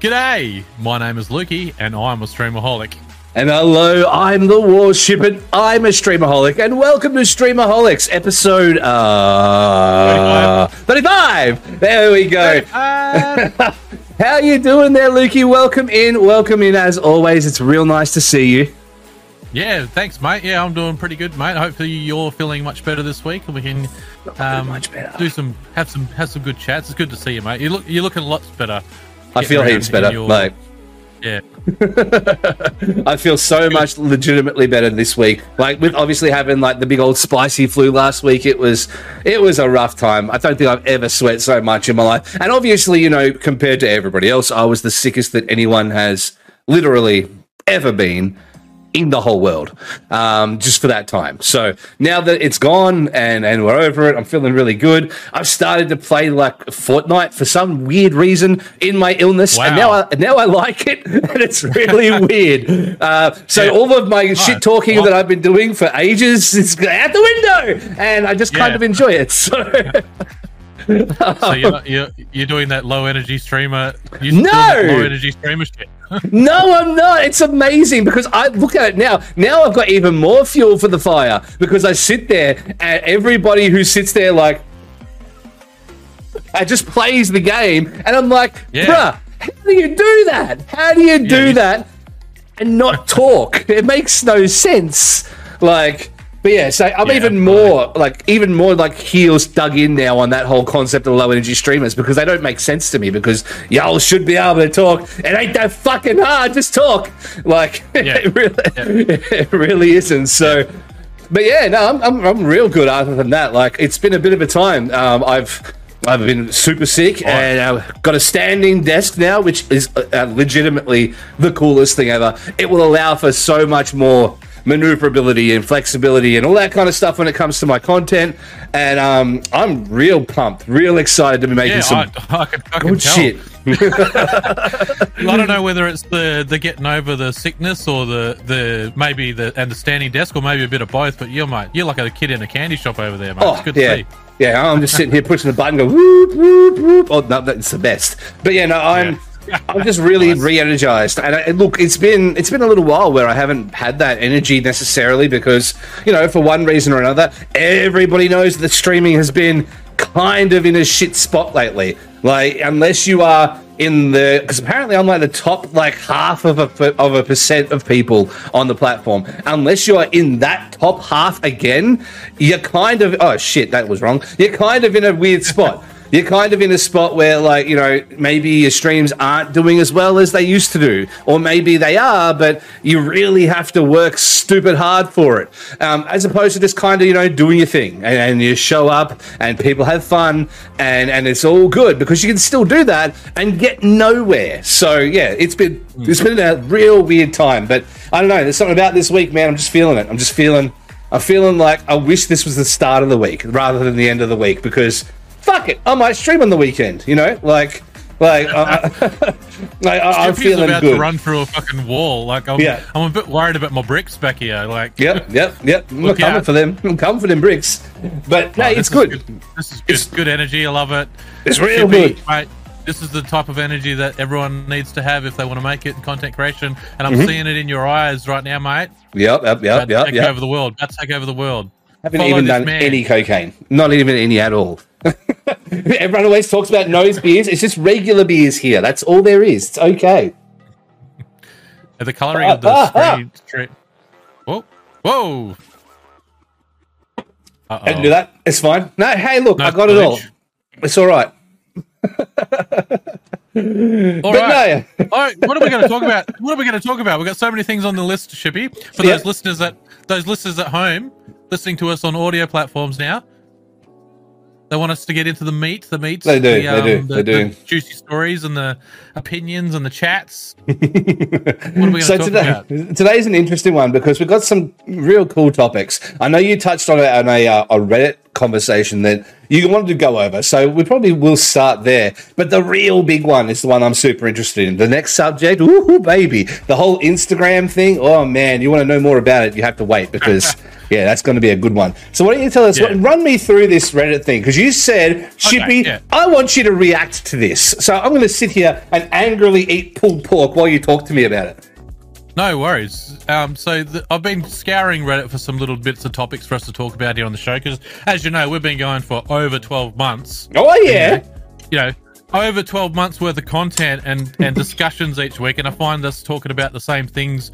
G'day, my name is Lukey, and I'm a streamaholic. And hello, I'm the Warship, and I'm a Streamaholic, and welcome to Streamaholics, episode uh, 35. There we go. How you doing there, Lukey? Welcome in, welcome in. As always, it's real nice to see you. Yeah, thanks, mate. Yeah, I'm doing pretty good, mate. Hopefully, you're feeling much better this week, and we can um, much better. do some have some have some good chats. It's good to see you, mate. You look you're looking lots better. I feel heaps better, your- mate. Yeah, I feel so much legitimately better this week. Like with obviously having like the big old spicy flu last week, it was it was a rough time. I don't think I've ever sweat so much in my life. And obviously, you know, compared to everybody else, I was the sickest that anyone has literally ever been in the whole world um, just for that time. So now that it's gone and, and we're over it, I'm feeling really good. I've started to play like Fortnite for some weird reason in my illness, and now I, now I like it, and it's really weird. Uh, so Yeah. all of my shit talking Well- that I've been doing for ages is out the window, and I just kind of enjoy it. So. So you're, you're you're doing that low energy streamer. No! low energy streamer shit. No, I'm not. It's amazing because I look at it now. Now I've got even more fuel for the fire because I sit there and everybody who sits there like I just plays the game and I'm like, Yeah. bruh, how do you do that? How do you do you- that and not talk? It makes no sense. Like but yeah, so I'm Yeah, even more like even more like heels dug in now on that whole concept of low energy streamers because they don't make sense to me because y'all should be able to talk. It ain't that fucking hard, just talk. Like Yeah. it really it really isn't. So but yeah, no, I'm, I'm, I'm real good other than that. Like it's been a bit of a time. Um, I've I've been super sick and I've got a standing desk now, which is uh, uh, legitimately the coolest thing ever. It will allow for so much more maneuverability and flexibility and all that kind of stuff when it comes to my content. And um, I'm real pumped, real excited to be making Yeah, some I, I I good shit. I don't know whether it's the the getting over the sickness or the the maybe the and the standing desk or maybe a bit of both. But you're mate, you're like a kid in a candy shop over there, mate. it's Oh, good yeah. to see. Yeah, I'm just sitting here pushing the button, go whoop whoop whoop. Oh no, that's the best. But yeah, no, I'm I'm just really re-energized. And, I, look, it's been it's been a little while where I haven't had that energy necessarily because you know for one reason or another, everybody knows that streaming has been kind of in a shit spot lately. Like unless you are in the because apparently I'm like the top like half of a of a percent of people on the platform. Unless you are in that top half again, you're kind of oh shit that was wrong. You're kind of in a weird spot. You're kind of in a spot where, like, you know, maybe your streams aren't doing as well as they used to do, or maybe they are, but you really have to work stupid hard for it, um, as opposed to just kind of, you know, doing your thing and, and you show up and people have fun and and it's all good because you can still do that and get nowhere. So yeah, it's been it's been a real weird time, but I don't know. There's something about this week, man. I'm just feeling it. I'm just feeling. I'm feeling like I wish this was the start of the week rather than the end of the week because fuck it, I might stream on the weekend. You know, like like, uh, like I, I'm Jiffy's feeling about good. to run through a fucking wall. Like I'm, Yeah. I'm a bit worried about my bricks back here. Like Yep, yep, yep. I'm coming out. for them. I'm coming for them bricks. But no, oh, it's this is good. This is good, good energy. I love it. It's real Shippy, good. mate. This is the type of energy that everyone needs to have if they want to make it in content creation. And I'm Mm-hmm. seeing it in your eyes right now, mate. Yep, yep, About yep, to yep, take yep. over the world. About to take over the world. Haven't Follow even done man. any cocaine. Not even any at all. Everyone always talks about nose beers. It's just regular beers here. That's all there is. It's okay. The colouring of the Ah, ah, screen. screen- Whoa, whoa. I can do that. It's fine. No, hey, look, No I got it all. It's all right. All right. No. All right. what are we going to talk about? What are we going to talk about? We've got so many things on the list, Shippy. For those listeners that those listeners at home listening to us on audio platforms now, they want us to get into the meat, the meat. They do, the, they do, the, they do. the juicy stories and the opinions and the chats. what are we going to so today, about? today's an interesting one because we've got some real cool topics. I know you touched on it on a, uh, a Reddit conversation that you wanted to go over. So we probably will start there. But the real big one is the one I'm super interested in. The next subject, ooh, baby, the whole Instagram thing. Oh man, you want to know more about it? You have to wait because yeah, that's going to be a good one. So why don't you tell us? Yeah. Run me through this Reddit thing because you said, Shippy, yeah. I want you to react to this. So I'm going to sit here and angrily eat pulled pork while you talk to me about it. No worries. Um, so th- I've been scouring Reddit for some little bits of topics for us to talk about here on the show because, as you know, we've been going for over twelve months. Oh yeah. You know, over twelve months worth of content and and discussions each week, and I find us talking about the same things.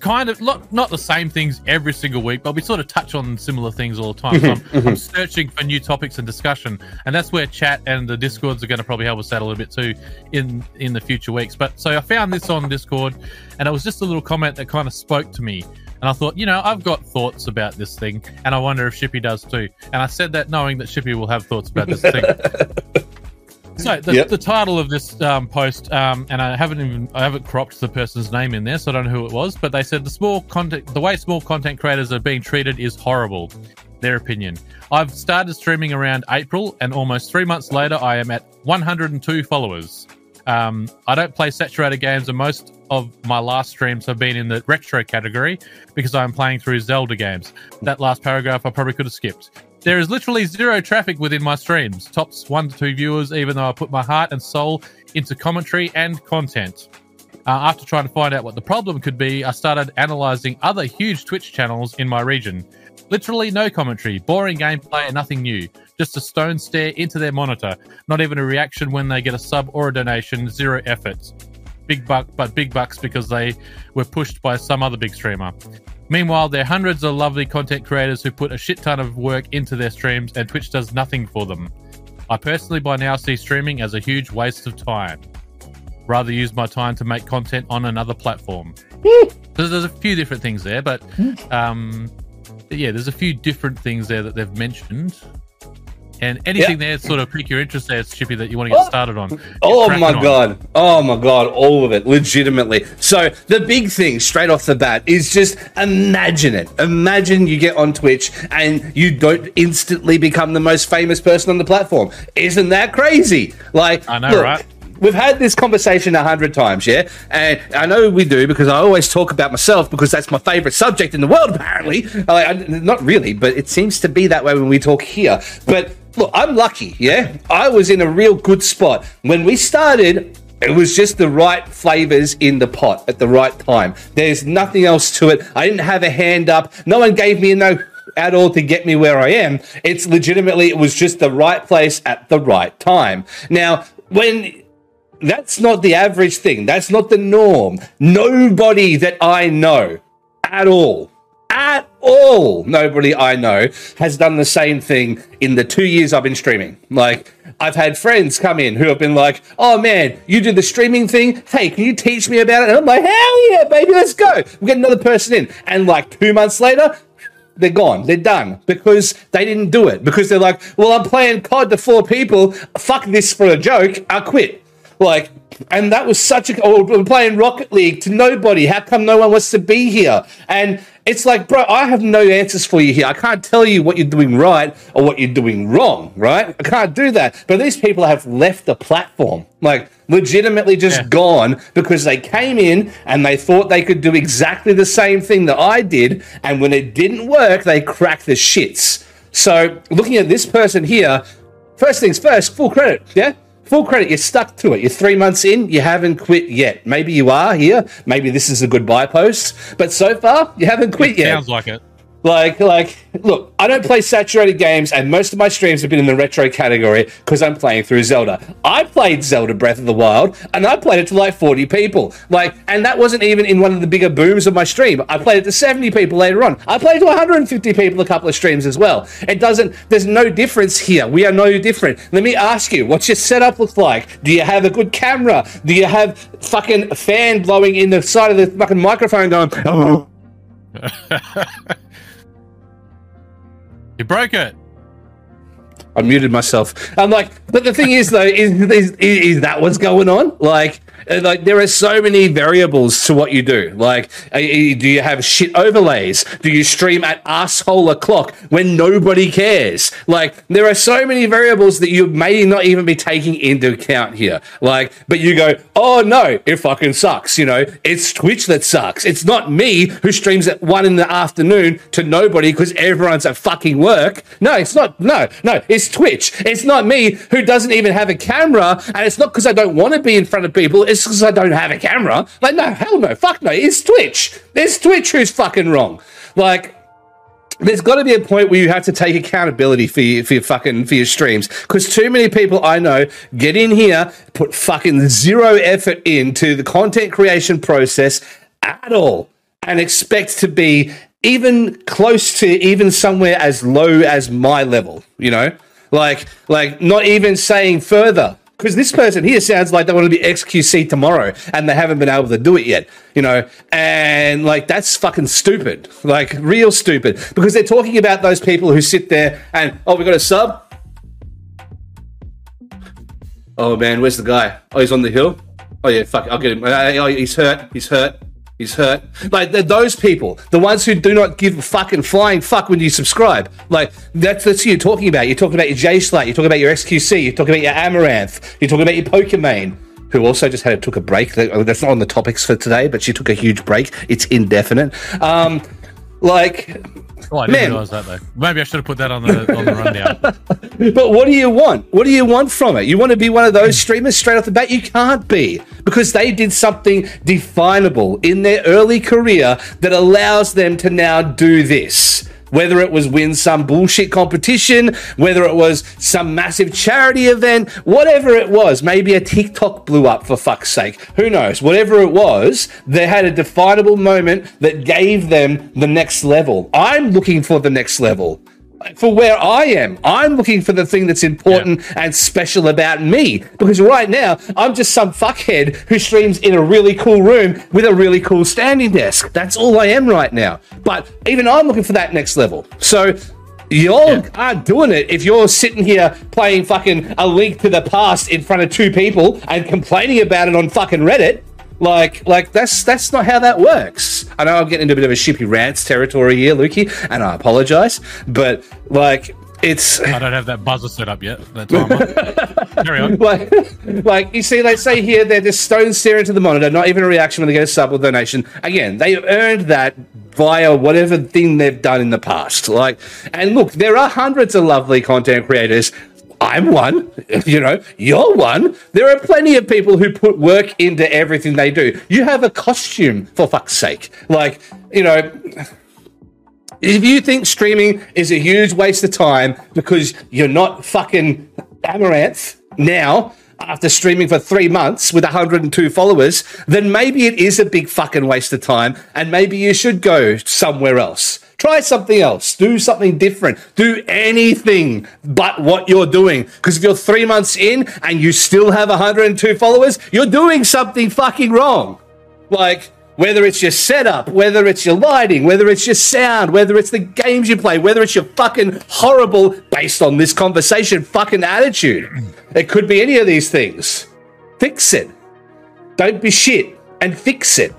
Kind of not not the same things every single week, but we sort of touch on similar things all the time. So I'm, mm-hmm, I'm mm-hmm. searching for new topics and discussion, and that's where chat and the discords are going to probably help us out a little bit too in in the future weeks. But so I found this on Discord, and it was just a little comment that kind of spoke to me. And I thought, you know, I've got thoughts about this thing, and I wonder if Shippy does too. And I said that knowing that Shippy will have thoughts about this thing. So the, Yep. the title of this um, post, um, and I haven't even I haven't cropped the person's name in there, so I don't know who it was. But they said the small content, the way small content creators are being treated is horrible. Their opinion. I've started streaming around April, and almost three months later, I am at 102 followers. Um, I don't play saturated games, and most of my last streams have been in the retro category because I'm playing through Zelda games. That last paragraph I probably could have skipped. There is literally zero traffic within my streams. Tops one to two viewers, even though I put my heart and soul into commentary and content. Uh, after trying to find out what the problem could be, I started analyzing other huge Twitch channels in my region. Literally no commentary, boring gameplay, and nothing new. Just a stone stare into their monitor. Not even a reaction when they get a sub or a donation. Zero effort. Big buck, but big bucks because they were pushed by some other big streamer. Meanwhile, there are hundreds of lovely content creators who put a shit ton of work into their streams, and Twitch does nothing for them. I personally, by now, see streaming as a huge waste of time. Rather use my time to make content on another platform. There's, there's a few different things there, but um, yeah, there's a few different things there that they've mentioned. And anything there sort of pique your interest there, Shippy, that you want to get Oh. started on. Get Oh my on. god. Oh my god, all of it, legitimately. So the big thing straight off the bat is just imagine it. Imagine you get on Twitch and you don't instantly become the most famous person on the platform. Isn't that crazy? Like I know, right? We've had this conversation a hundred times, yeah, and I know we do because I always talk about myself because that's my favorite subject in the world. Apparently, I, not really, but it seems to be that way when we talk here. But look, I'm lucky, yeah. I was in a real good spot when we started. It was just the right flavors in the pot at the right time. There's nothing else to it. I didn't have a hand up. No one gave me a no at all to get me where I am. It's legitimately, it was just the right place at the right time. Now, when that's not the average thing. That's not the norm. Nobody that I know at all, all, nobody I know has done the same thing in the two years I've been streaming. Like, I've had friends come in who have been like, oh man, you do the streaming thing? Hey, can you teach me about it? And I'm like, hell yeah, baby, let's go. We'll get another person in. And like two months later, they're gone. They're done because they didn't do it. Because they're like, well, I'm playing COD to four people. Fuck this for a joke. I quit. Like, and that was such a. Or we're playing Rocket League to nobody. How come no one wants to be here? And it's like, bro, I have no answers for you here. I can't tell you what you're doing right or what you're doing wrong, right? I can't do that. But these people have left the platform, like, legitimately just Yeah. gone because they came in and they thought they could do exactly the same thing that I did. And when it didn't work, they cracked the shits. So, looking at this person here, first things first, full credit, yeah? Full credit, you're stuck to it. You're three months in, you haven't quit yet. Maybe you are here. Maybe this is a goodbye post. But so far, you haven't quit yet. Sounds like it. Like, like, look, I don't play saturated games, and most of my streams have been in the retro category because I'm playing through Zelda. I played Zelda Breath of the Wild, and I played it to like 40 people. Like, and that wasn't even in one of the bigger booms of my stream. I played it to 70 people later on. I played to 150 people a couple of streams as well. It doesn't, there's no difference here. We are no different. Let me ask you, what's your setup look like? Do you have a good camera? Do you have fucking fan blowing in the side of the fucking microphone going, "Oh, You broke it. I muted myself. I'm like, but the thing is, though, is, is is that what's going on? Like, Like there are so many variables to what you do. Like, uh, uh, do you have shit overlays? Do you stream at asshole o'clock when nobody cares? Like, there are so many variables that you may not even be taking into account here. Like, but you go, oh no, it fucking sucks. You know, it's Twitch that sucks. It's not me who streams at one in the afternoon to nobody because everyone's at fucking work. No, it's not. No, no, it's Twitch. It's not me who doesn't even have a camera, and it's not because I don't want to be in front of people. It's because I don't have a camera. Like, no, hell no, fuck no. It's Twitch. It's Twitch who's fucking wrong. Like, there's got to be a point where you have to take accountability for your, for your fucking for your streams because too many people I know get in here, put fucking zero effort into the content creation process at all, and expect to be even close to even somewhere as low as my level. You know, like like not even saying further because this person here sounds like they want to be XQC tomorrow and they haven't been able to do it yet, you know, and like that's fucking stupid, like real stupid, because they're talking about those people who sit there and oh, we got a sub. Oh man, where's the guy? Oh, he's on the hill. Oh yeah, fuck, I'll get him. Uh, uh, oh, he's hurt. He's hurt. He's hurt. Like those people, the ones who do not give a fucking flying fuck when you subscribe. Like that's that's who you're talking about. You're talking about your J Slate. You're talking about your XQC. You're talking about your Amouranth. You're talking about your Pokimane, who also just had took a break. That's not on the topics for today, but she took a huge break. It's indefinite. Um, like Oh, I didn't Man. realize that though. Maybe I should have put that on the on the rundown. But what do you want? What do you want from it? You want to be one of those hmm. streamers straight off the bat? You can't be because they did something definable in their early career that allows them to now do this. Whether it was win some bullshit competition, whether it was some massive charity event, whatever it was, maybe a TikTok blew up for fuck's sake. Who knows? Whatever it was, they had a definable moment that gave them the next level. I'm looking for the next level for where I am. I'm looking for the thing that's important and special about me. Because right now, I'm just some fuckhead who streams in a really cool room with a really cool standing desk. That's all I am right now. But even I'm looking for that next level. So y'all aren't doing it if you're sitting here playing fucking a link to the past in front of two people and complaining about it on fucking Reddit. Like, like that's that's not how that works. I know I'm getting into a bit of a shippy rants territory here, Lukey, and I apologize, but like it's I don't have that buzzer set up yet. That timer. Carry on. like, like you see, they say here they're just stone staring into the monitor, not even a reaction when they get a sub or donation. Again, they earned that via whatever thing they've done in the past. Like, and look, there are hundreds of lovely content creators. I'm one, you know, you're one. There are plenty of people who put work into everything they do. You have a costume, for fuck's sake. Like, you know, if you think streaming is a huge waste of time because you're not fucking Amouranth now after streaming for three months with 102 followers, then maybe it is a big fucking waste of time and maybe you should go somewhere else. Try something else. Do something different. Do anything but what you're doing. Because if you're three months in and you still have 102 followers, you're doing something fucking wrong. Like, whether it's your setup, whether it's your lighting, whether it's your sound, whether it's the games you play, whether it's your fucking horrible, based on this conversation, fucking attitude. It could be any of these things. Fix it. Don't be shit and fix it.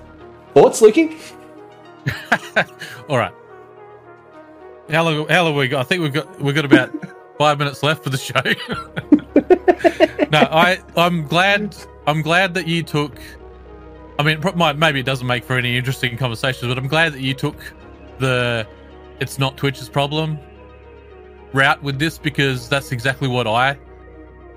Thoughts, Lukey? All right. How long? How long have we got? I think we've got we've got about five minutes left for the show. no, I I'm glad I'm glad that you took. I mean, maybe it doesn't make for any interesting conversations, but I'm glad that you took the it's not Twitch's problem route with this because that's exactly what I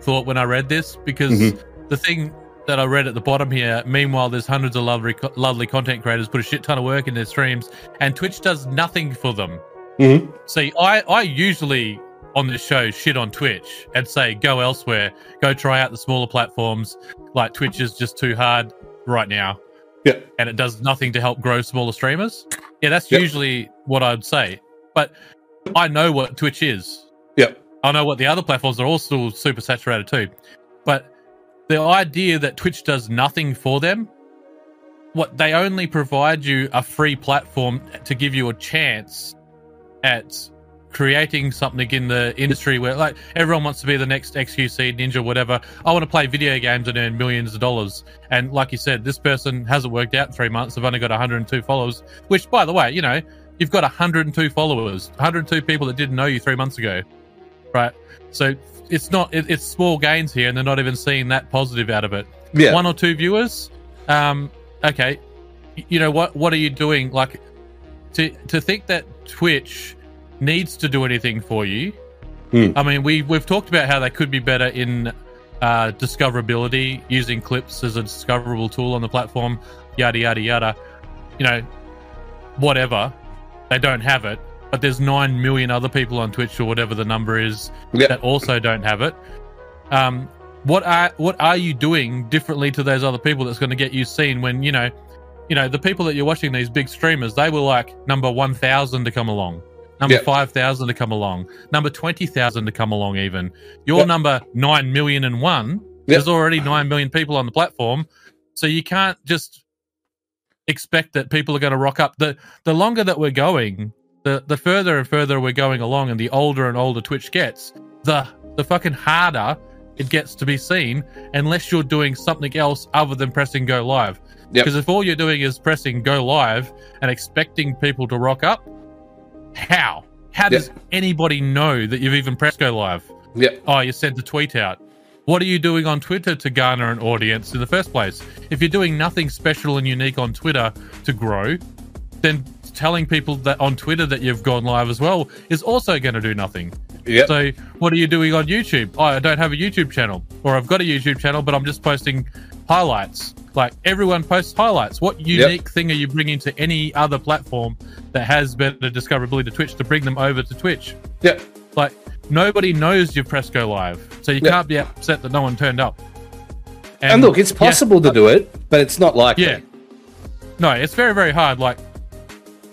thought when I read this. Because mm-hmm. the thing that I read at the bottom here, meanwhile, there's hundreds of lovely, lovely content creators put a shit ton of work in their streams, and Twitch does nothing for them. Mm-hmm. See, I, I usually on this show shit on Twitch and say go elsewhere, go try out the smaller platforms. Like Twitch is just too hard right now, Yeah. and it does nothing to help grow smaller streamers. Yeah, that's Yep. usually what I'd say. But I know what Twitch is. Yep. I know what the other platforms are also super saturated too. But the idea that Twitch does nothing for them, what they only provide you a free platform to give you a chance at creating something in the industry where like everyone wants to be the next XQC Ninja, whatever. I want to play video games and earn millions of dollars. And like you said, this person hasn't worked out in three months. They've only got 102 followers, which, by the way, you know, you've got 102 followers, 102 people that didn't know you three months ago, right? So it's not it, it's small gains here, and they're not even seeing that positive out of it. Yeah. One or two viewers. Um, okay, you know what? What are you doing? Like to to think that Twitch needs to do anything for you. Hmm. I mean, we we've talked about how they could be better in uh, discoverability, using clips as a discoverable tool on the platform, yada yada yada. You know, whatever. They don't have it, but there's nine million other people on Twitch or whatever the number is Yep. that also don't have it. Um, what are what are you doing differently to those other people that's going to get you seen when you know, you know the people that you're watching these big streamers they were like number one thousand to come along, number Yep. five thousand to come along, number twenty thousand to come along even. Your Yep. number nine million and one. There's already nine million people on the platform, so you can't just expect that people are going to rock up. the The longer that we're going, the the further and further we're going along, and the older and older Twitch gets, the the fucking harder it gets to be seen, unless you're doing something else other than pressing go live. Yep. Because if all you're doing is pressing go live and expecting people to rock up, how? How Yep. does anybody know that you've even pressed go live? Yep. Oh, you sent the tweet out. What are you doing on Twitter to garner an audience in the first place? If you're doing nothing special and unique on Twitter to grow, then telling people that on Twitter that you've gone live as well is also going to do nothing. Yep. So, what are you doing on YouTube? Oh, I don't have a YouTube channel, or I've got a YouTube channel, but I'm just posting highlights. Like everyone posts highlights. What unique thing are you bringing to any other platform that has better discoverability to Twitch to bring them over to Twitch? Yeah. Like nobody knows you've pressed go live, so you Yeah. can't be upset that no one turned up. And, look, it's yeah, possible to do it, but it's not likely. yeah. No, it's very very hard. Like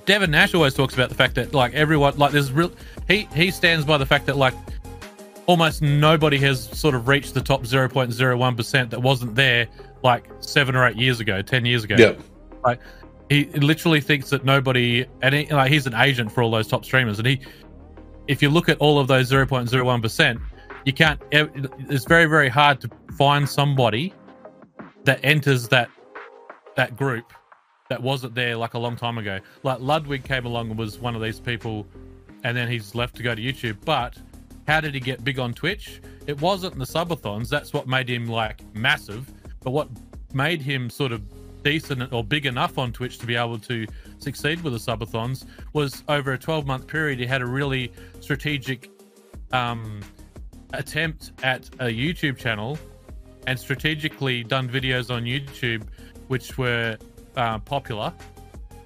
Devin Nash always talks about the fact that like everyone like there's real he he stands by the fact that like almost nobody has sort of reached the top 0.01% that wasn't there like 7 or 8 years ago, 10 years ago. Yep. Like he literally thinks that nobody and he, like he's an agent for all those top streamers and he if you look at all of those 0.01%, you can't it's very very hard to find somebody that enters that that group that wasn't there like a long time ago. Like Ludwig came along and was one of these people, and then he's left to go to YouTube. But how did he get big on Twitch? It wasn't the subathons. That's what made him like massive. But what made him sort of decent or big enough on Twitch to be able to succeed with the subathons was over a 12 month period. He had a really strategic um, attempt at a YouTube channel and strategically done videos on YouTube which were uh, popular,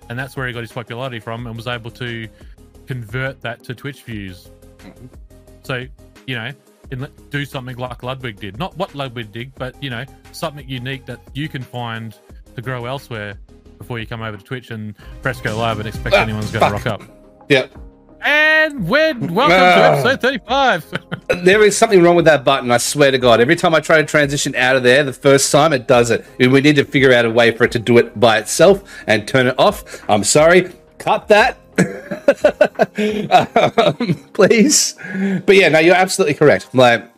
and that's where he got his popularity from, and was able to convert that to Twitch views. So, you know, do something like Ludwig did. Not what Ludwig did, but you know, something unique that you can find to grow elsewhere before you come over to Twitch and press go live and expect Ah, anyone's going to rock up. Yep. And we're welcome to Ah. episode thirty-five. There is something wrong with that button, I swear to God. Every time I try to transition out of there, the first time it does it. We need to figure out a way for it to do it by itself and turn it off. I'm sorry. Cut that. Um, please. But yeah, no, you're absolutely correct. Like,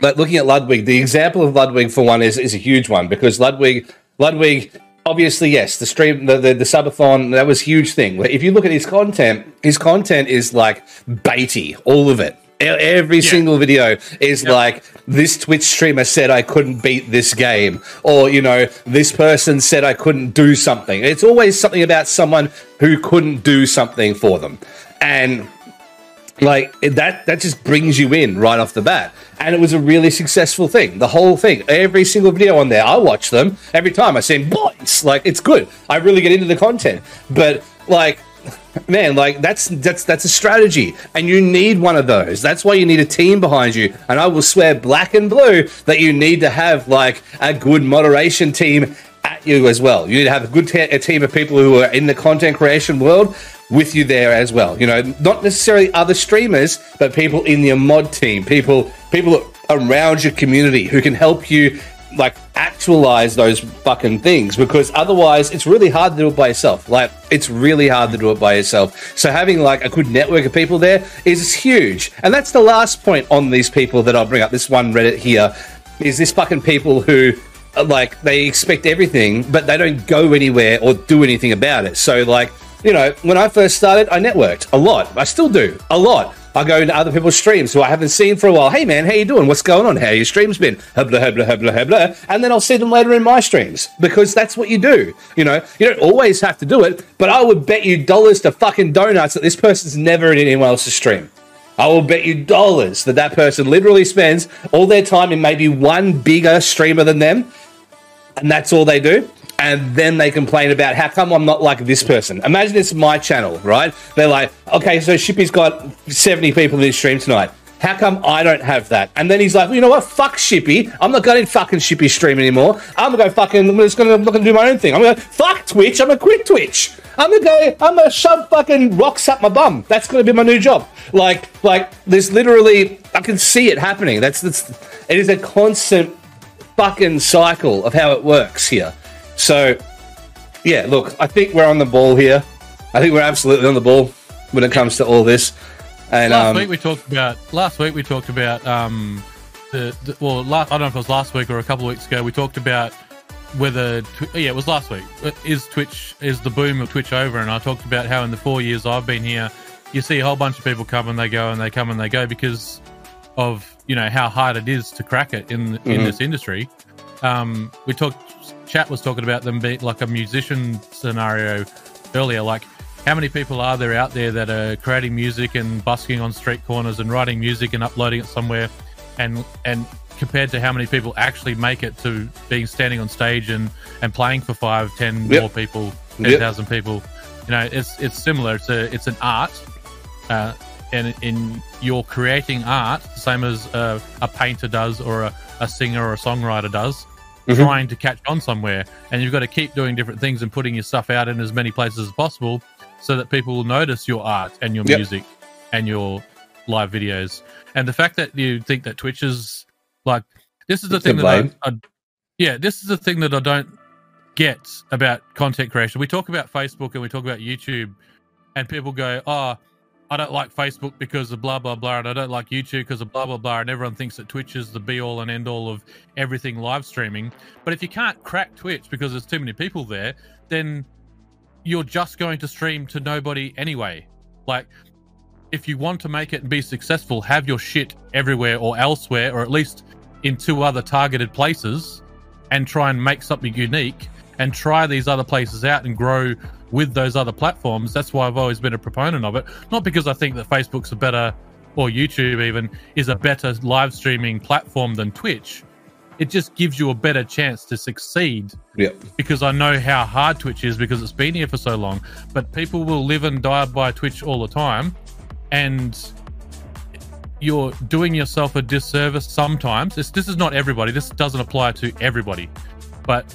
like looking at Ludwig, the example of Ludwig for one is, is a huge one because Ludwig, Ludwig, obviously yes, the stream, the, the the subathon, that was a huge thing. If you look at his content, his content is like baity, all of it. Every single video is like this Twitch streamer said I couldn't beat this game, or you know this person said I couldn't do something. It's always something about someone who couldn't do something for them, and like that that just brings you in right off the bat. And it was a really successful thing. The whole thing every single video on there i watch them. Every time i see boys like it's good. I really get into the content. But like man like that's that's that's a strategy. And you need one of those. That's why you need a team behind you. And i will swear black and blue that you need to have like a good moderation team at you as well. You need to have a good te- a team of people who are in the content creation world with you there as well. You know, not necessarily other streamers, but people in your mod team, people people around your community who can help you like actualize those fucking things because otherwise it's really hard to do it by yourself. Like it's really hard to do it by yourself. So having like a good network of people there is huge. And that's the last point on these people that I'll bring up. This one Reddit here is this fucking people who uh, like they expect everything, but they don't go anywhere or do anything about it. So like you know, when I first started, I networked a lot. I still do a lot. I go into other people's streams who I haven't seen for a while. Hey man, how you doing? What's going on? How your streams been? Hebla, hebla, hebla, hebla. And then I'll see them later in my streams because that's what you do. You know, you don't always have to do it, but I would bet you dollars to fucking donuts that this person's never in anyone else's stream. I will bet you dollars that that person literally spends all their time in maybe one bigger streamer than them, and that's all they do and then they complain about how come I'm not like this person. Imagine it's my channel, right? They're like, okay, so Shippy's got 70 people in his stream tonight. How come I don't have that? And then he's like, well, you know what? Fuck Shippy. I'm not going to fucking Shippy stream anymore. I'm gonna go fucking. I'm just gonna do my own thing. I'm gonna fuck Twitch. I'm gonna quit Twitch. I'm gonna go. I'm gonna shove fucking rocks up my bum. That's gonna be my new job. Like, like there's literally. I can see it happening. That's that's. It is a constant fucking cycle of how it works here. So, yeah, look, I think we're on the ball here. I think we're absolutely on the ball when it comes to all this. And last um, week we talked about last week we talked about um the, the well last I don't know if it was last week or a couple of weeks ago we talked about whether yeah it was last week Uh, is Twitch is the boom of Twitch over and I talked about how in the four years I've been here you see a whole bunch of people come and they go and they come and they go because of you know how hard it is to crack it in in Mhm. this industry. Um, we talked. Chat was talking about them being like a musician scenario earlier. Like, how many people are there out there that are creating music and busking on street corners and writing music and uploading it somewhere, and and compared to how many people actually make it to being standing on stage and and playing for five, ten Yep. more people, Yep. ten thousand people. You know, it's it's similar. It's a it's an art, uh, and in you're creating art, the same as uh, a painter does or a, a singer or a songwriter does, Mhm. trying to catch on somewhere. And you've got to keep doing different things and putting your stuff out in as many places as possible so that people will notice your art and your Yep. music and your live videos. And the fact that you think that Twitch is like, this is the It's thing that I. I, yeah, this is the thing that I don't get about content creation. We talk about Facebook and we talk about YouTube, and people go, "Oh, I don't like Facebook because of blah blah blah, and I don't like YouTube because of blah blah blah," and everyone thinks that Twitch is the be all and end all of everything live streaming. But if you can't crack Twitch because there's too many people there, then you're just going to stream to nobody anyway. Like, if you want to make it and be successful, have your shit everywhere or elsewhere, or at least in two other targeted places, and try and make something unique and try these other places out and grow with those other platforms. That's why I've always been a proponent of it. Not because I think that Facebook's a better, or YouTube even, is a better live streaming platform than Twitch. It just gives you a better chance to succeed Yep. because I know how hard Twitch is because it's been here for so long. But people will live and die by Twitch all the time, and you're doing yourself a disservice sometimes. This this is not everybody. This doesn't apply to everybody, but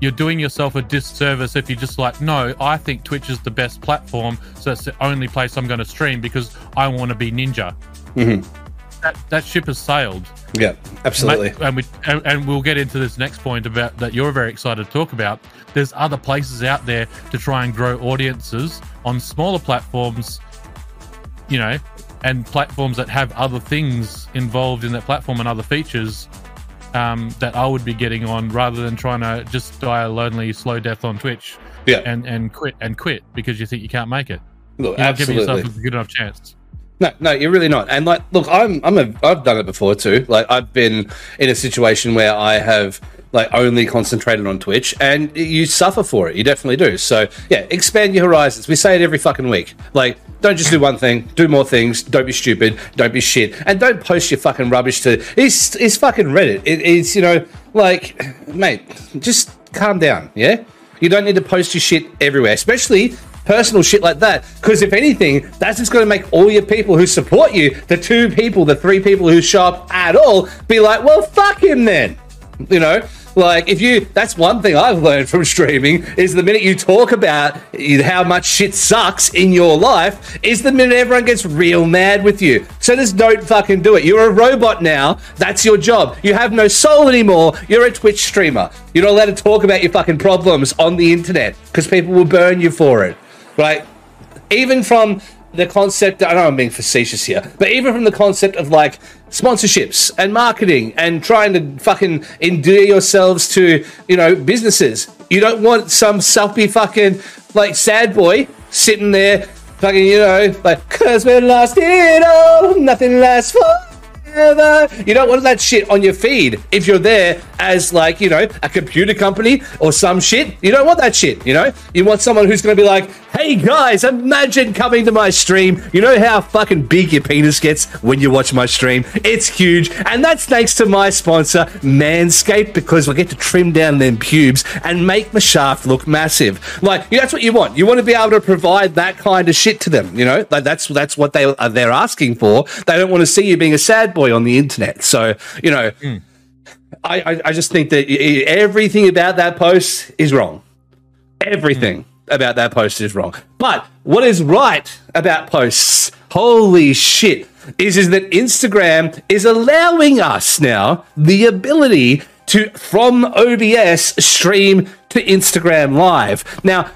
you're doing yourself a disservice if you're just like, no, I think Twitch is the best platform, so it's the only place I'm going to stream because I want to be ninja. Mhm. That that ship has sailed. Yeah, absolutely. And we and, and we'll get into this next point about that you're very excited to talk about. There's other places out there to try and grow audiences on smaller platforms, you know, and platforms that have other things involved in that platform and other features um, that I would be getting on rather than trying to just die a lonely slow death on Twitch Yeah. and and quit and quit because you think you can't make it. Look, You're not giving yourself a good enough chance. No, no, you're really not. And like, look, I'm, I'm a, I've done it before too. Like, I've been in a situation where I have like only concentrated on Twitch, and you suffer for it. You definitely do. So yeah, expand your horizons. We say it every fucking week. Like, don't just do one thing. Do more things. Don't be stupid. Don't be shit. And don't post your fucking rubbish to. It's it's fucking Reddit. It, it's you know like, mate, just calm down. Yeah, you don't need to post your shit everywhere, especially personal shit like that. Because if anything, that's just going to make all your people who support you, the two people, the three people who show up at all, be like, well, fuck him then. You know, Like, if you, that's one thing I've learned from streaming is the minute you talk about how much shit sucks in your life, is the minute everyone gets real mad with you. So just don't fucking do it. You're a robot now. That's your job. You have no soul anymore. You're a Twitch streamer. You're not allowed to talk about your fucking problems on the internet because people will burn you for it. Right? Even from the concept, I know I'm being facetious here, but even from the concept of like sponsorships and marketing and trying to fucking endear yourselves to, you know, businesses. You don't want some selfie fucking like sad boy sitting there fucking, you know, like, cause we're lost it all, oh, nothing lasts forever. You don't want that shit on your feed if you're there as like, you know, a computer company or some shit. You don't want that shit, you know? You want someone who's to be like, hey guys, imagine coming to my stream. You know how fucking big your penis gets when you watch my stream? It's huge. And that's thanks to my sponsor, Manscaped, because I get to trim down them pubes and make my shaft look massive. Like, that's what you want. You want to be able to provide that kind of shit to them, you know? Like, that's that's what they are they're asking for. They don't want to see you being a sad boy on the internet. So, you know, mm. I, I, I just think that everything about that post is wrong. Everything. Mm about that post is wrong. But what is right about posts, holy shit, is, is that Instagram is allowing us now the ability to, from OBS, stream to Instagram Live. Now,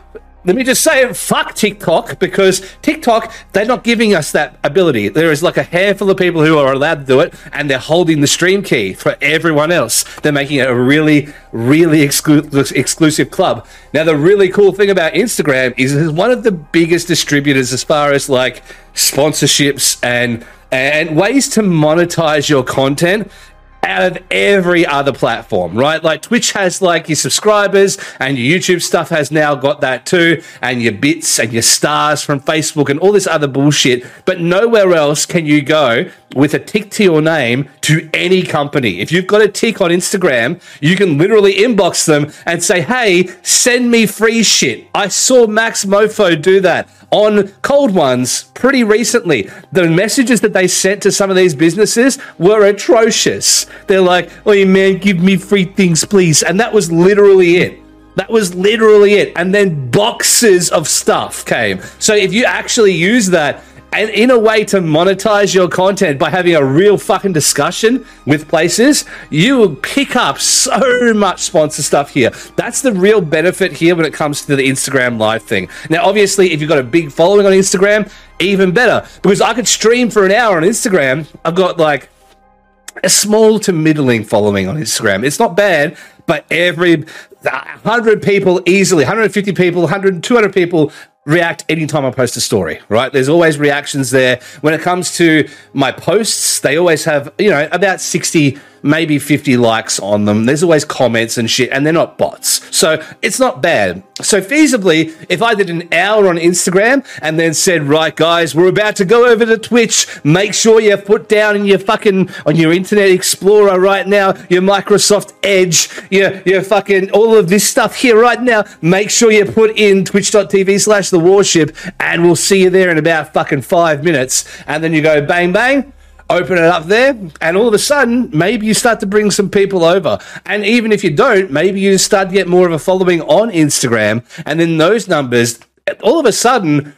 let me just say it, fuck TikTok because TikTok, they're not giving us that ability. There is like a handful of people who are allowed to do it and they're holding the stream key for everyone else. They're making it a really, really exclu- exclusive club. Now, the really cool thing about Instagram is it's one of the biggest distributors as far as like sponsorships and and ways to monetize your content out of every other platform, right? Like Twitch has like your subscribers and your YouTube stuff has now got that too, and your bits and your stars from Facebook and all this other bullshit. But nowhere else can you go with a tick to your name to any company. If you've got a tick on Instagram, you can literally inbox them and say, hey, send me free shit. I saw Max Mofo do that on Cold Ones pretty recently. The messages that they sent to some of these businesses were atrocious. They're like, oh, man, give me free things, please. And that was literally it. That was literally it. And then boxes of stuff came. So if you actually use that and in a way to monetize your content by having a real fucking discussion with places, you will pick up so much sponsor stuff here. That's the real benefit here when it comes to the Instagram live thing. Now, obviously, if you've got a big following on Instagram, even better because I could stream for an hour on Instagram. I've got like a small to middling following on Instagram. It's not bad, but every 100 people easily, 150 people, 100, 200 people react anytime I post a story, right? There's always reactions there. When it comes to my posts, they always have, you know, about 60 maybe 50 likes on them. There's always comments and shit, and they're not bots. So it's not bad. So feasibly, if I did an hour on Instagram and then said, right, guys, we're about to go over to Twitch, make sure you put down in your fucking, on your Internet Explorer right now, your Microsoft Edge, your, your fucking, all of this stuff here right now, make sure you put in twitch.tv slash the warship, and we'll see you there in about fucking five minutes. And then you go bang, bang open it up there, and all of a sudden, maybe you start to bring some people over. And even if you don't, maybe you start to get more of a following on Instagram, and then those numbers, all of a sudden,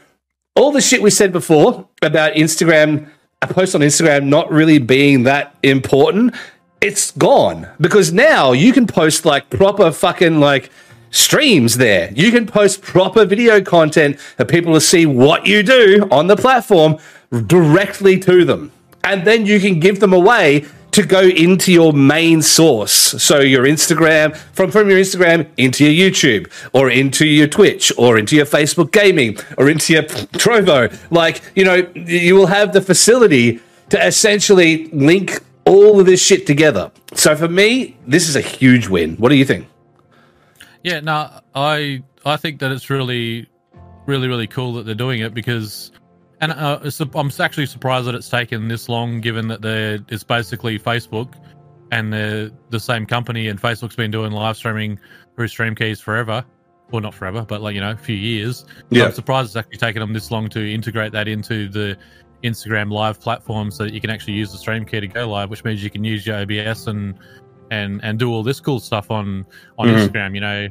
all the shit we said before about Instagram, a post on Instagram not really being that important, it's gone because now you can post like proper fucking like streams there. You can post proper video content for people to see what you do on the platform directly to them and then you can give them away to go into your main source. So your Instagram, from, from your Instagram into your YouTube, or into your Twitch, or into your Facebook gaming, or into your Trovo. Like, you know, you will have the facility to essentially link all of this shit together. So for me, this is a huge win. What do you think? Yeah, no, I I think that it's really, really, really cool that they're doing it because and uh, I'm actually surprised that it's taken this long, given that it's basically Facebook and they're the same company, and Facebook's been doing live streaming through Stream Keys forever. Well, not forever, but like you know, a few years. Yeah. So I'm surprised it's actually taken them this long to integrate that into the Instagram live platform, so that you can actually use the Stream Key to go live, which means you can use your OBS and and and do all this cool stuff on on Mhm. Instagram. You know,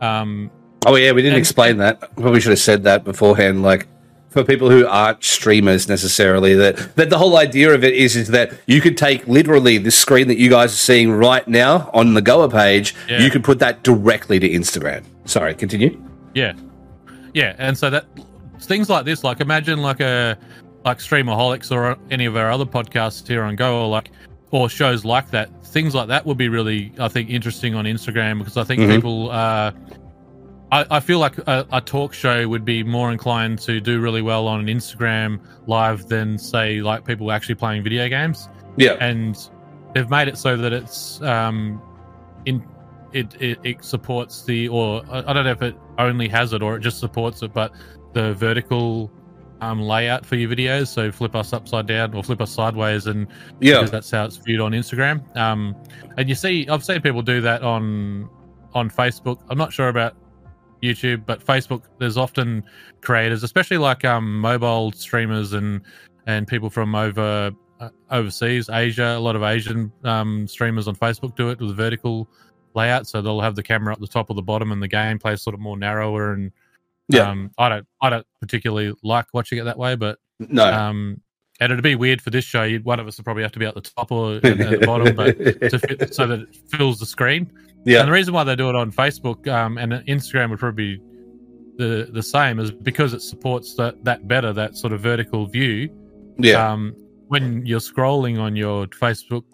um, Oh yeah, we didn't And- explain that. Probably should have said that beforehand. Like for people who aren't streamers necessarily, that that the whole idea of it is is that you could take literally this screen that you guys are seeing right now on the Goa page. Yeah. You could put that directly to Instagram. Sorry, continue. Yeah, yeah, and so that things like this, like imagine like a like Streamaholics or any of our other podcasts here on Go, or like or shows like that. Things like that would be really, I think, interesting on Instagram because I think Mhm. people. Uh, I, I feel like a, a talk show would be more inclined to do really well on an Instagram live than say like people actually playing video games Yeah, and they've made it so that it's um in it, it it supports the or I don't know if it only has it or it just supports it, but the vertical um layout for your videos. So flip us upside down or flip us sideways, and yeah, that's how it's viewed on Instagram. Um, and you see, I've seen people do that on on Facebook. I'm not sure about YouTube, but Facebook, there's often creators, especially like um mobile streamers and and people from over uh, overseas, Asia. A lot of Asian um, streamers on Facebook do it with vertical layout, so they'll have the camera up the top or the bottom, and the gameplay is sort of more narrower. And Yeah. um, I don't I don't particularly like watching it that way, but no. um, and it'd be weird for this show. You'd, one of us would probably have to be at the top or at, the bottom, but to fit, so that it fills the screen. Yeah. And the reason why they do it on Facebook um, and Instagram would probably be the the same is because it supports that that better that sort of vertical view. yeah. Um, when you're scrolling on your Facebook,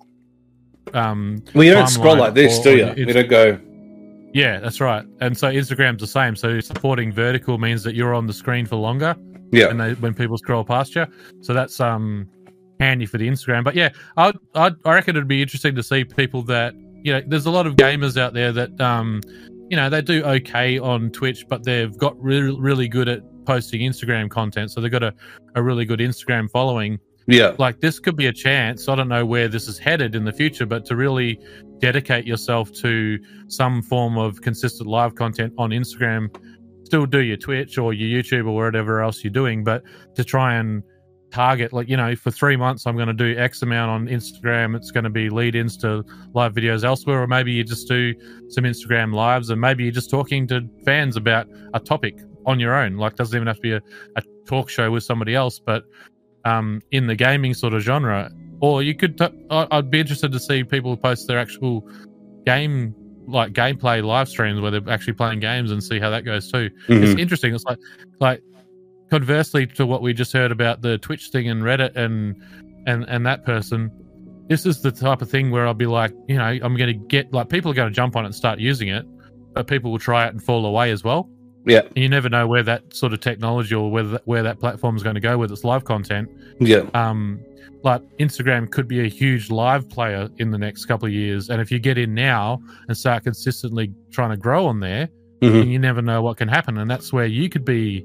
um, well, you don't scroll like this, or- do you? You don't go. yeah, that's right. And so Instagram's the same. So supporting vertical means that you're on the screen for longer. Yeah, and they, when people scroll past you. So that's um handy for the Instagram. But yeah, I I I reckon it'd be interesting to see people that you know. There's a lot of gamers out there that um you know they do okay on Twitch, but they've got really really good at posting Instagram content. So they've got a, a really good Instagram following. yeah, Like this could be a chance. I don't know where this is headed in the future, but to really dedicate yourself to some form of consistent live content on Instagram still do your Twitch or your YouTube or whatever else you're doing, but to try and target, like, you know, for three months, I'm going to do X amount on Instagram. It's going to be lead ins to live videos elsewhere. Or maybe you just do some Instagram lives and maybe you're just talking to fans about a topic on your own. Like, doesn't even have to be a, a talk show with somebody else, but um, in the gaming sort of genre. Or you could, t- I- I'd be interested to see people post their actual game like gameplay live streams where they're actually playing games and see how that goes too. Mhm. It's interesting. It's like like conversely to what we just heard about the Twitch thing and Reddit and and and that person. This is the type of thing where I'll be like, you know, I'm going to get like people are going to jump on it and start using it, but people will try it and fall away as well. Yeah, And you never know where that sort of technology or whether that, where that platform is going to go with its live content yeah, um, like Instagram could be a huge live player in the next couple of years. And if you get in now and start consistently trying to grow on there, Mhm. then you never know what can happen. And that's where you could be,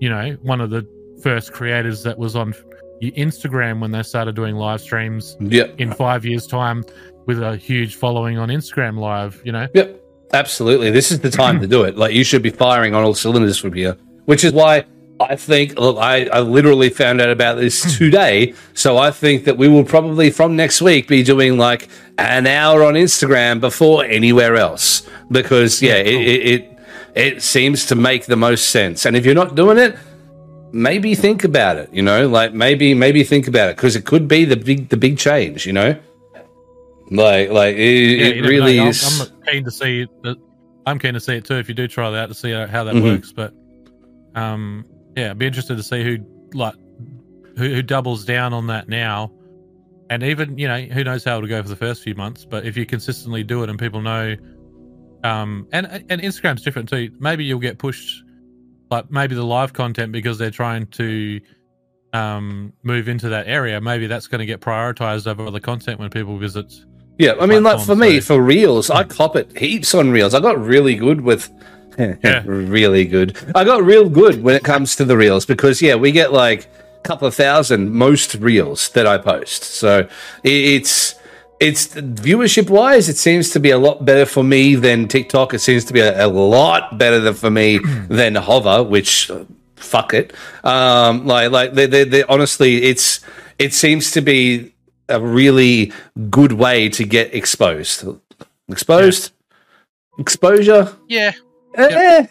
you know, one of the first creators that was on Instagram when they started doing live streams yeah. in five years' time with a huge following on Instagram Live, you know? Yep, absolutely. This is the time to do it. Like you should be firing on all cylinders from here, which is why I think. Look, I, I literally found out about this hmm. today, so I think that we will probably from next week be doing like an hour on Instagram before anywhere else because yeah, it, it it it seems to make the most sense. And if you're not doing it, maybe think about it. You know, like maybe maybe think about it because it could be the big the big change. You know. Like, like it, Yeah, it really know. I'm- is. I'm, keen to see that. I'm keen to see it too. If you do try that to see how, that Mhm. works, but um, yeah, I'd be interested to see who like who, who doubles down on that now, and even you know who knows how it'll go for the first few months. But if you consistently do it and people know, um, and and Instagram's different too. Maybe you'll get pushed, like maybe the live content because they're trying to um move into that area. Maybe that's going to get prioritized over other content when people visit. Yeah, I mean, like for me, so- for reels, I cop it heaps on reels. I got really good with, Yeah. really good. I got real good when it comes to the reels because yeah, we get like a couple of thousand most reels that I post. So it's it's viewership wise, it seems to be a lot better for me than TikTok. It seems to be a, a lot better than for me than Hover, which uh, fuck it. Um, like like they, they, they honestly, it's it seems to be a really good way to get exposed. Exposed, exposure. Yeah, Eh, eh,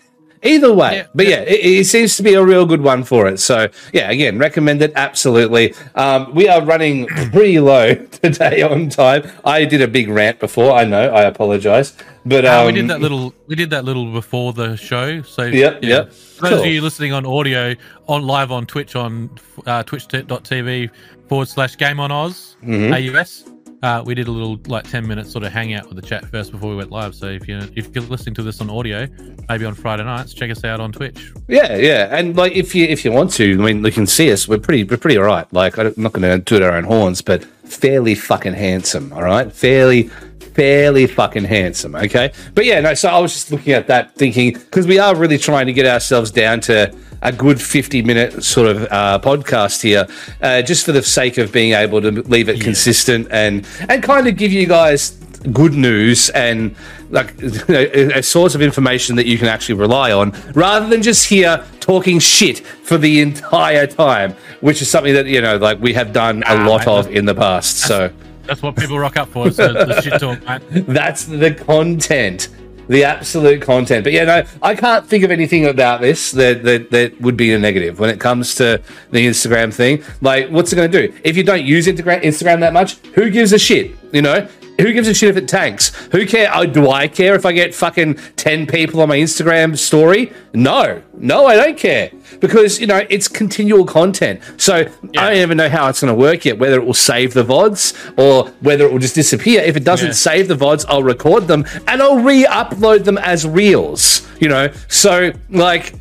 Either way, Yeah, but yeah, it, it seems to be a real good one for it. So yeah, again, recommend it absolutely. Um, we are running pretty low today on time. I did a big rant before. I know. I apologize, but um, Uh, we did that little. We did that little before the show. So Yep, yep. For those Cool. of you listening on audio, on live on Twitch on uh, twitch.tv forward slash Game on Oz Mm-hmm. AUS. Uh, we did a little like ten minute sort of hangout with the chat first before we went live. So if you're if you're listening to this on audio, maybe on Friday nights, check us out on Twitch. Yeah, yeah, and like if you if you want to, I mean, you can see us. We're pretty we're pretty alright. Like I'm not going to toot our own horns, but fairly fucking handsome. All right, fairly fairly fucking handsome. Okay, but yeah, no. So I was just looking at that, thinking because we are really trying to get ourselves down to a good 50 minute sort of uh, podcast here, uh, just for the sake of being able to leave it consistent and and kind of give you guys good news and like you know, a a source of information that you can actually rely on rather than just here talking shit for the entire time which is something that you know like we have done a lot of in the past so That's what people rock up for. The shit talk, that's the content. The absolute content. But yeah no i can't think of anything about this that that, that would be a negative when it comes to the instagram thing. Like what's it going to do? If you don't use instagram that much who gives a shit? You know who gives a shit if it tanks? Who care? Oh, do I care if I get fucking 10 people on my Instagram story? No, no, I don't care because, you know, it's continual content. So I don't even know how it's going to work yet, whether it will save the VODs or whether it will just disappear. If it doesn't Yeah. save the VODs, I'll record them and I'll re upload them as reels, you know? So, like.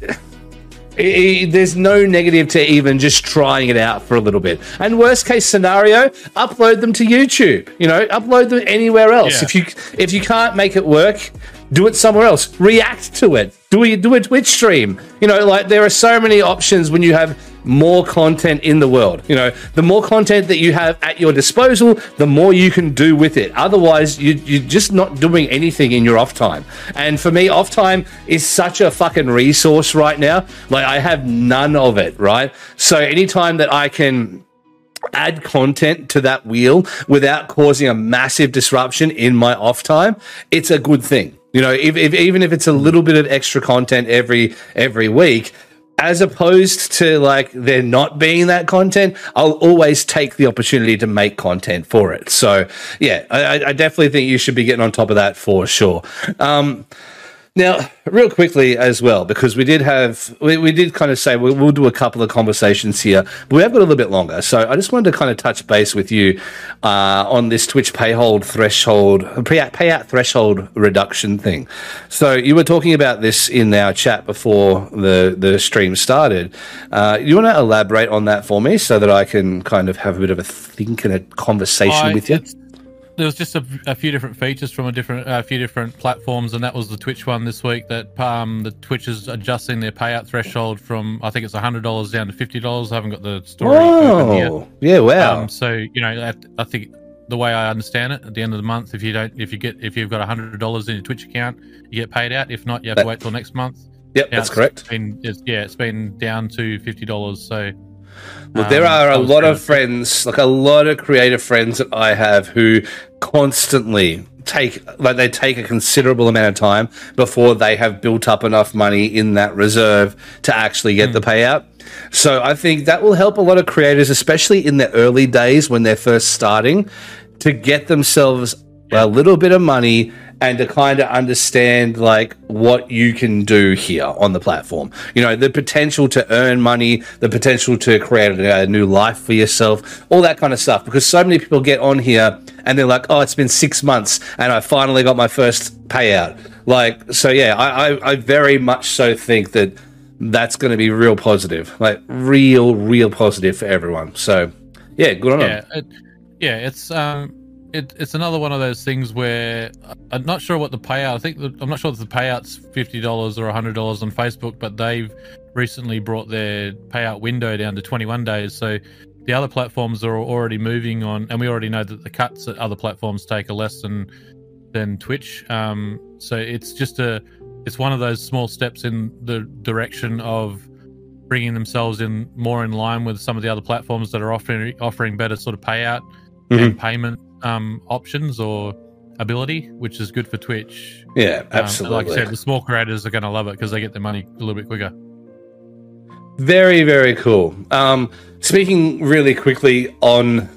I- I- there's no negative to even just trying it out for a little bit. And worst case scenario, upload them to YouTube. You know, upload them anywhere else. Yeah. If you if you can't make it work, do it somewhere else. React to it. Do a, do a Twitch stream. You know, like there are so many options when you have more content in the world. You know, the more content that you have at your disposal, the more you can do with it. Otherwise, you, you're just not doing anything in your off time. And for me, off time is such a fucking resource right now. Like, I have none of it, right? So, anytime that I can add content to that wheel without causing a massive disruption in my off time, it's a good thing. You know, if, if even if it's a little bit of extra content every every week, as opposed to like there not being that content, I'll always take the opportunity to make content for it. So yeah, I, I- definitely think you should be getting on top of that for sure. Um, now, real quickly as well, because we did have, we, we did kind of say we'll, we'll do a couple of conversations here, but we have got a little bit longer. So I just wanted to kind of touch base with you uh, on this Twitch payhold threshold, payout, payout threshold reduction thing. So you were talking about this in our chat before the, the stream started. Uh, you want to elaborate on that for me so that I can kind of have a bit of a think and a conversation I- with you? it's- There was just a, a few different features from a different, a few different platforms, and that was the Twitch one this week. That um, the Twitch is adjusting their payout threshold from I think it's hundred dollars down to fifty dollars. I haven't got the story. Oh, yeah, wow. Um, so you know, I, I think the way I understand it, at the end of the month, if you don't, if you get, if you've got hundred dollars in your Twitch account, you get paid out. If not, you have That- to wait till next month. yep, Yeah, that's correct. Been, it's, yeah, it's been down to fifty dollars. So Look, there um, are a lot of friends, like a lot of creative friends that I have who constantly take, like, they take a considerable amount of time before they have built up enough money in that reserve to actually get the payout. So I think that will help a lot of creators, especially in the early days when they're first starting, to get themselves a little bit of money and to kind of understand like what you can do here on the platform. You know, the potential to earn money, the potential to create a, new life for yourself, all that kind of stuff. Because so many people get on here and they're like, "Oh, it's been six months and I finally got my first payout." Like, so yeah, I, I, I very much so think that that's going to be real positive, like real, real positive for everyone. So yeah, good on yeah, them. it, yeah, it's um, it, it's another one of those things where I'm not sure what the payout. I think the, I'm not sure if the payout's fifty dollars or hundred dollars on Facebook, but they've recently brought their payout window down to 21 days. So the other platforms are already moving on, and we already know that the cuts that other platforms take are less than than Twitch. Um, so it's just a it's one of those small steps in the direction of bringing themselves in more in line with some of the other platforms that are offering offering better sort of payout and payment um, options or ability, which is good for Twitch. Yeah, Um, absolutely. like I said, the small creators are going to love it because they get their money a little bit quicker. Very, very cool. Um, speaking really quickly on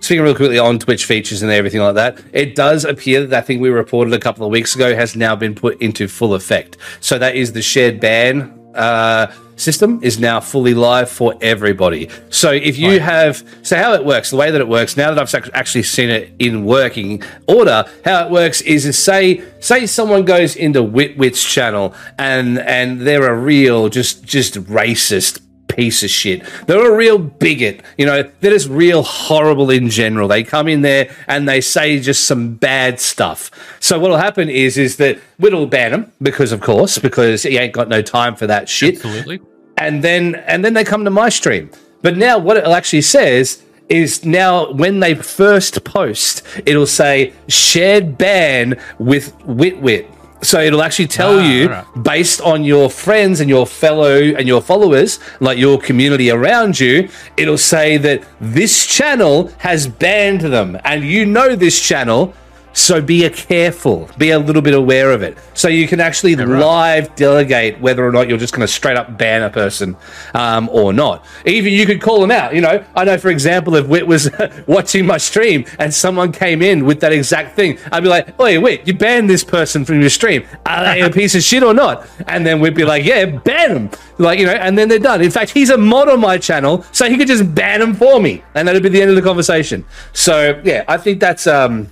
speaking really quickly on Twitch features and everything like that, it does appear that that thing we reported a couple of weeks ago has now been put into full effect. So that is the shared ban uh, system is now fully live for everybody. So if you Right. have, so how it works, the way that it works, now that I've actually seen it in working order, how it works is, is say, say someone goes into Witwit's channel and and they're a real just just racist piece of shit. They're a real bigot. You know, they're just real horrible in general. They come in there and they say just some bad stuff. So what'll happen is is that Whit'll ban them because of course, because he ain't got no time for that shit Absolutely. and then and then they come to my stream. But now what it actually says is now when they first post, it'll say shared ban with Witwit. So it'll actually tell Ah, you alright. based on your friends and your fellow and your followers, like your community around you, it'll say that this channel has banned them and you know this channel. So be a careful, be a little bit aware of it. So you can actually right. live delegate whether or not you're just going to straight up ban a person um, or not. Even you could call them out. You know, I know for example, if Wit was watching my stream and someone came in with that exact thing, I'd be like, "Oi, Wit, you banned this person from your stream. Are they a piece of shit or not?" And then we'd be like, "Yeah, ban them." Like you know, and then they're done. In fact, he's a mod on my channel, so he could just ban them for me, and that'd be the end of the conversation. So yeah, I think that's um.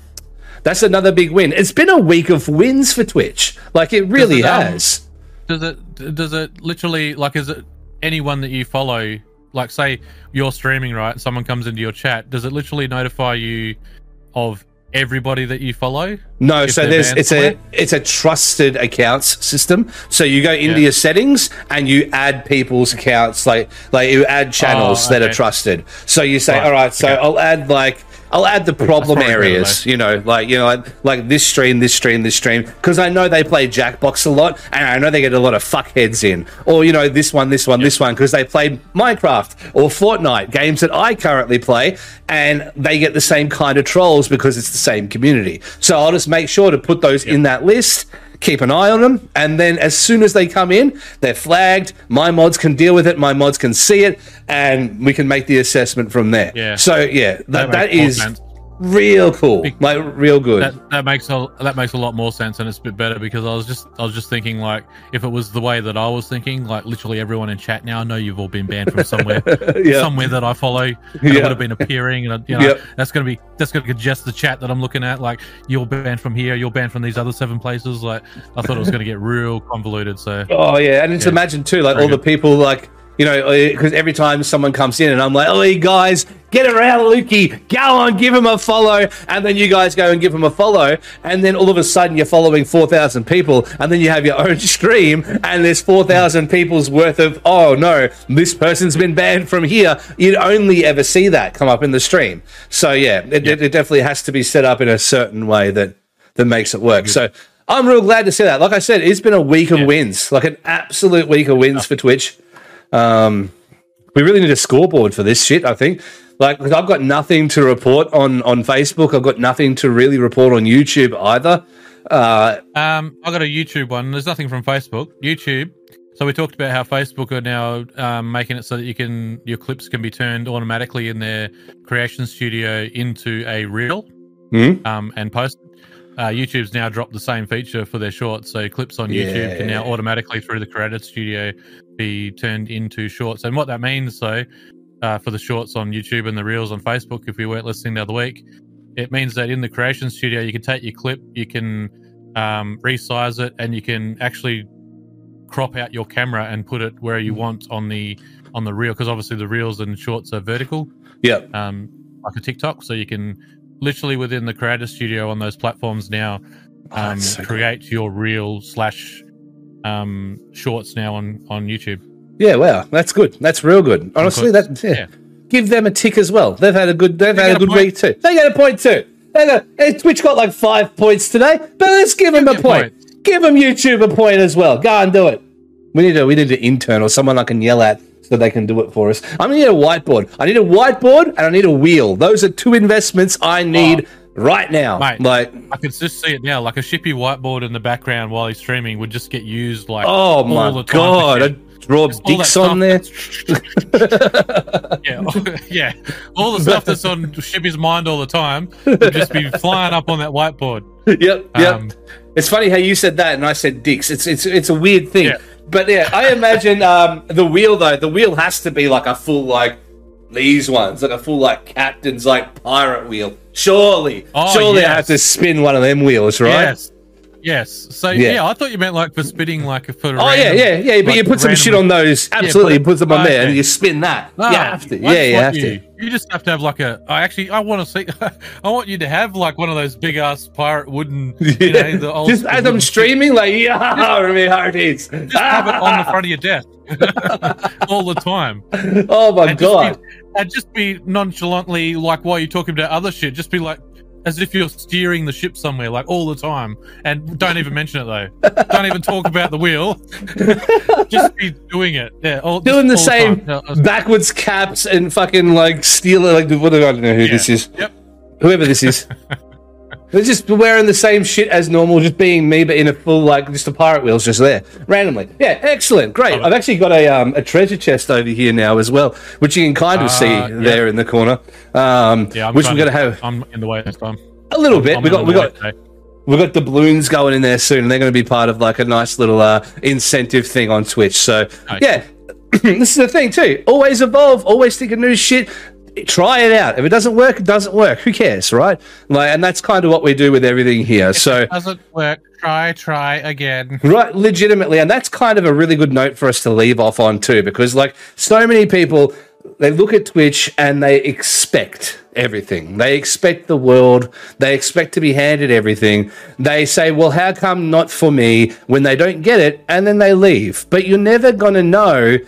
That's another big win. It's been a week of wins for Twitch. Like it really it, um, has. Does it? Does it literally like? Is it anyone that you follow? Like, say you're streaming, right? Someone comes into your chat. Does it literally notify you of everybody that you follow? No, so there's it's a it's a trusted accounts system. So you go into Yeah. your settings and you add people's accounts, like like you add channels Oh, that are trusted. So you say, Right, all right, so okay. I'll add like I'll add the problem areas, you know, like you know, like, like this stream, this stream, this stream, because I know they play Jackbox a lot, and I know they get a lot of fuckheads in, or you know, this one, this one, this one, because they play Minecraft or Fortnite games that I currently play, and they get the same kind of trolls because it's the same community. So I'll just make sure to put those in that list. Keep an eye on them, and then as soon as they come in, they're flagged. My mods can deal with it. My mods can see it, and we can make the assessment from there. Yeah. So yeah, that, that is sense. Real cool, like real good. That, that makes a that makes a lot more sense and it's a bit better because I was just I was just thinking like if it was the way that I was thinking like literally everyone in chat now I know you've all been banned from somewhere Yeah. somewhere that I follow Yeah. it would have been appearing and you know Yep. that's gonna be that's gonna congest the chat that I'm looking at like you're banned from here you're banned from these other seven places like I thought it was gonna get real convoluted so Oh yeah, and just Yeah. imagine too, like Very all the people, like you know, uh, because every time someone comes in and I'm like, "Oh, you guys, get around, Lukey, go on, give him a follow," and then you guys go and give him a follow, and then all of a sudden you're following four thousand people, and then you have your own stream, and there's four thousand people's worth of, "Oh no, this person's been banned from here." You'd only ever see that come up in the stream. So yeah, it, it, it definitely has to be set up in a certain way that that makes it work. So. I'm real glad to see that. Like I said, it's been a week of Yeah. wins, like an absolute week of wins for Twitch. Um, we really need a scoreboard for this shit. I think. Like, I've got nothing to report on on Facebook. I've got nothing to really report on YouTube either. Uh, Um, I got a YouTube one. There's nothing from Facebook. YouTube. So we talked about how Facebook are now um, making it so that you can your clips can be turned automatically in their creation studio into a reel Hmm? um, and posted. Uh, YouTube's now dropped the same feature for their shorts, so clips on YouTube can now automatically through the Creator Studio be turned into shorts. And what that means, so uh, for the shorts on YouTube and the reels on Facebook, if we weren't listening the other week, it means that in the creation studio you can take your clip you can um, resize it and you can actually crop out your camera and put it where you want on the on the reel because obviously the reels and shorts are vertical yep. um, like a tiktok so you can literally within the creator studio on those platforms now Oh, um, that's so cool. create your reel slash um, shorts now on on youtube Yeah. Wow. That's good. That's real good. Honestly, that yeah. Yeah. Give them a tick as well. They've had a good. They've had a get a good week too. They get a point too. They got, eh, Twitch got like five points today, but let's give them a Give point. Give them YouTube a point as well. Go and do it. We need a we need an intern or someone I can yell at so they can do it for us. I need a whiteboard. I need a whiteboard and I need a wheel. Those are two investments I need right now. Mate, like, I can just see it now. Like a shippy whiteboard in the background while he's streaming would just get used like oh all my the time. god, I draw Just dicks on there. yeah, yeah. All the stuff that's on Shippy's mind all the time would just be flying up on that whiteboard. yep, yep. Um, it's funny how you said that and I said dicks. It's it's it's a weird thing. Yeah. But yeah, I imagine um, the wheel though. The wheel has to be like a full like these ones, like a full like captain's like pirate wheel. Surely, Oh, surely I have to spin one of them wheels, right? Yes. Yes. So Yeah. yeah. I thought you meant like for spitting like for. Oh yeah, yeah, yeah. But you put some shit on those. Absolutely, put- put them on there, and you spin that. No, you have to. Yeah, just you have you, to. You just have to have like a. I actually, I want to see. I want you to have like one of those big ass pirate wooden. You know, the old Just as I'm streaming, like yeah, it is. Just have it on the front of your desk all the time. Oh my and god! Just be, and just be nonchalantly like while you're talking about other shit. Just be like. As if you're steering the ship somewhere, like all the time, and don't even mention it though. don't even talk about the wheel. just be doing it. Yeah, all, Doing the same. Yeah, backwards caps and fucking like steal like what do I don't know who Yeah. this is. Yep. Whoever this is. They're just wearing the same shit as normal, just being me, but in a full like just a pirate wheels just there randomly. Yeah, excellent, great. I've actually got a um, a treasure chest over here now as well, which you can kind of Ah, see yeah. there in the corner. Um, Yeah, I'm which we're gonna to- have I'm in the way this time. a little bit. I'm We got we got today. We've got the balloons going in there soon, and they're going to be part of like a nice little uh, incentive thing on Twitch. So, Nice. yeah, this is the thing too. Always evolve, always think of new shit. Try it out. If it doesn't work, it doesn't work. Who cares, right? Like, and that's kind of what we do with everything here. So, Doesn't work. Try, try again. Right, legitimately, and that's kind of a really good note for us to leave off on too, because like so many people, they look at Twitch and they expect everything. They expect the world. They expect to be handed everything. They say, "Well, how come not for me?" When they don't get it, and then they leave. But you're never gonna know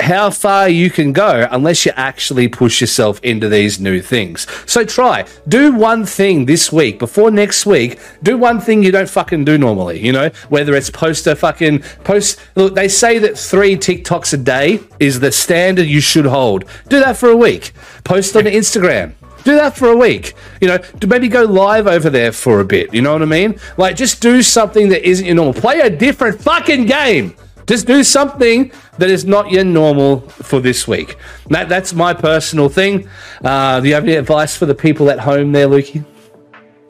how far you can go unless you actually push yourself into these new things. So try. Do one thing this week before next week. Do one thing you don't fucking do normally, you know? Whether it's post a fucking post look, they say that 3 TikToks a day is the standard you should hold. Do that for a week. Post on Instagram. Do that for a week. You know, to maybe go live over there for a bit. You know what I mean? Like, just do something that isn't your normal. Play a different fucking game. Just do something that is not your normal for this week. That, that's my personal thing. Uh, do you have any advice for the people at home there, Lukey?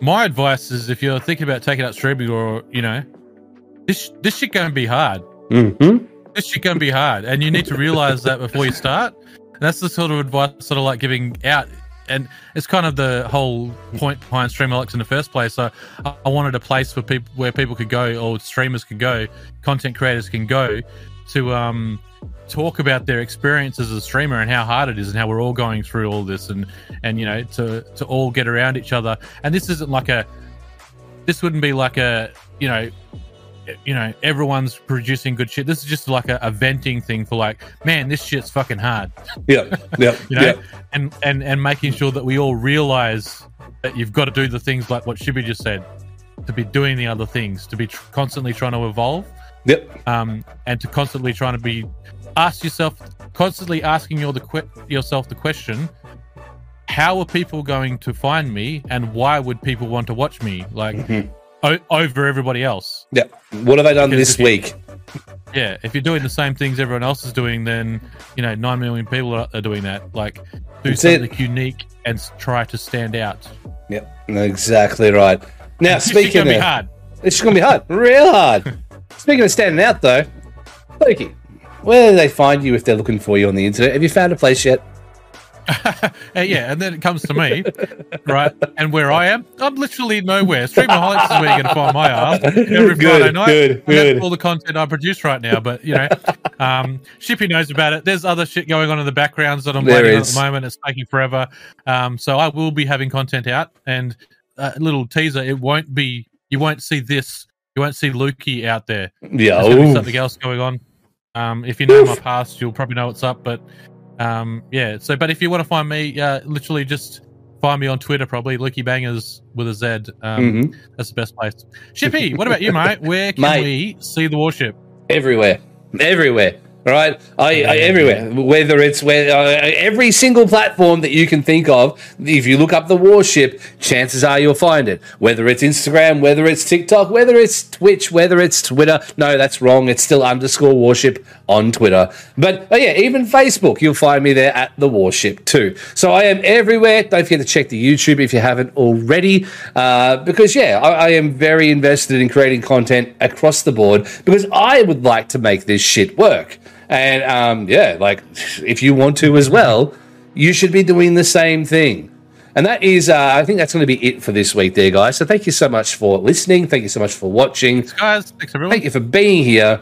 My advice is if you're thinking about taking up streaming or, you know, this this shit gonna be hard. Mm-hmm. This shit gonna be hard. And you need to realize that before you start. And that's the sort of advice sort of like giving out. And it's kind of the whole point behind Streamaholics in the first place. So I, I wanted a place for people where people could go or streamers could go, content creators can go to um talk about their experience as a streamer and how hard it is and how we're all going through all this and and you know to to all get around each other. And this isn't like a this wouldn't be like a you know you know everyone's producing good shit. This is just like a, a venting thing for like man this shit's fucking hard. Yeah, yeah, you know? yeah. and and and making sure that we all realize that you've got to do the things like what Shippy just said to be doing the other things to be tr- constantly trying to evolve Yep. um, and to constantly trying to be ask yourself constantly asking your the que- yourself the question how are people going to find me and why would people want to watch me like Mhm. o- over everybody else Yeah. What have I done Because this you- week? yeah if you're doing the same things everyone else is doing then you know 9 million people are, are doing that like do That's it. something unique and try to stand out Yep. Exactly right. Now, It's speaking gonna be hard it's going to be hard, real hard. speaking of standing out, though, Lukey, where do they find you if they're looking for you on the internet? Have you found a place yet? Uh, yeah, and then it comes to me, right? And where I am, I'm literally nowhere. Streamaholics is where you're going to find my ass every Good, Friday night. good, good. All the content I produce right now. But you know, um, Shippy knows about it. There's other shit going on in the backgrounds that I'm There waiting on at the moment. It's taking forever. Um, so I will be having content out, and a little teaser. It won't be. You won't see this. You won't see Lukey out there. Yeah. There's gonna be something else going on. Um, if you know my past, you'll probably know what's up. But um, yeah. So, but if you want to find me, uh, literally just find me on Twitter. Probably Lukey Bangers with a Z. Um, Mhm. That's the best place. Shippy, what about you, mate? Where can Mate. we see the warship? Everywhere. Everywhere. Right? I, I everywhere, whether it's where uh, every single platform that you can think of. If you look up the Warship, chances are you'll find it. Whether it's Instagram, whether it's TikTok, whether it's Twitch, whether it's Twitter. No, that's wrong. It's still underscore Warship on Twitter. But oh yeah, even Facebook, you'll find me there at the Warship too. So I am everywhere. Don't forget to check the YouTube if you haven't already, uh, because yeah, I, I am very invested in creating content across the board because I would like to make this shit work. And um, yeah, like if you want to as well, you should be doing the same thing. And that is, uh, I think that's going to be it for this week, there, guys. So thank you so much for listening. Thank you so much for watching. Thanks, guys. Thanks, everyone. Thank you for being here.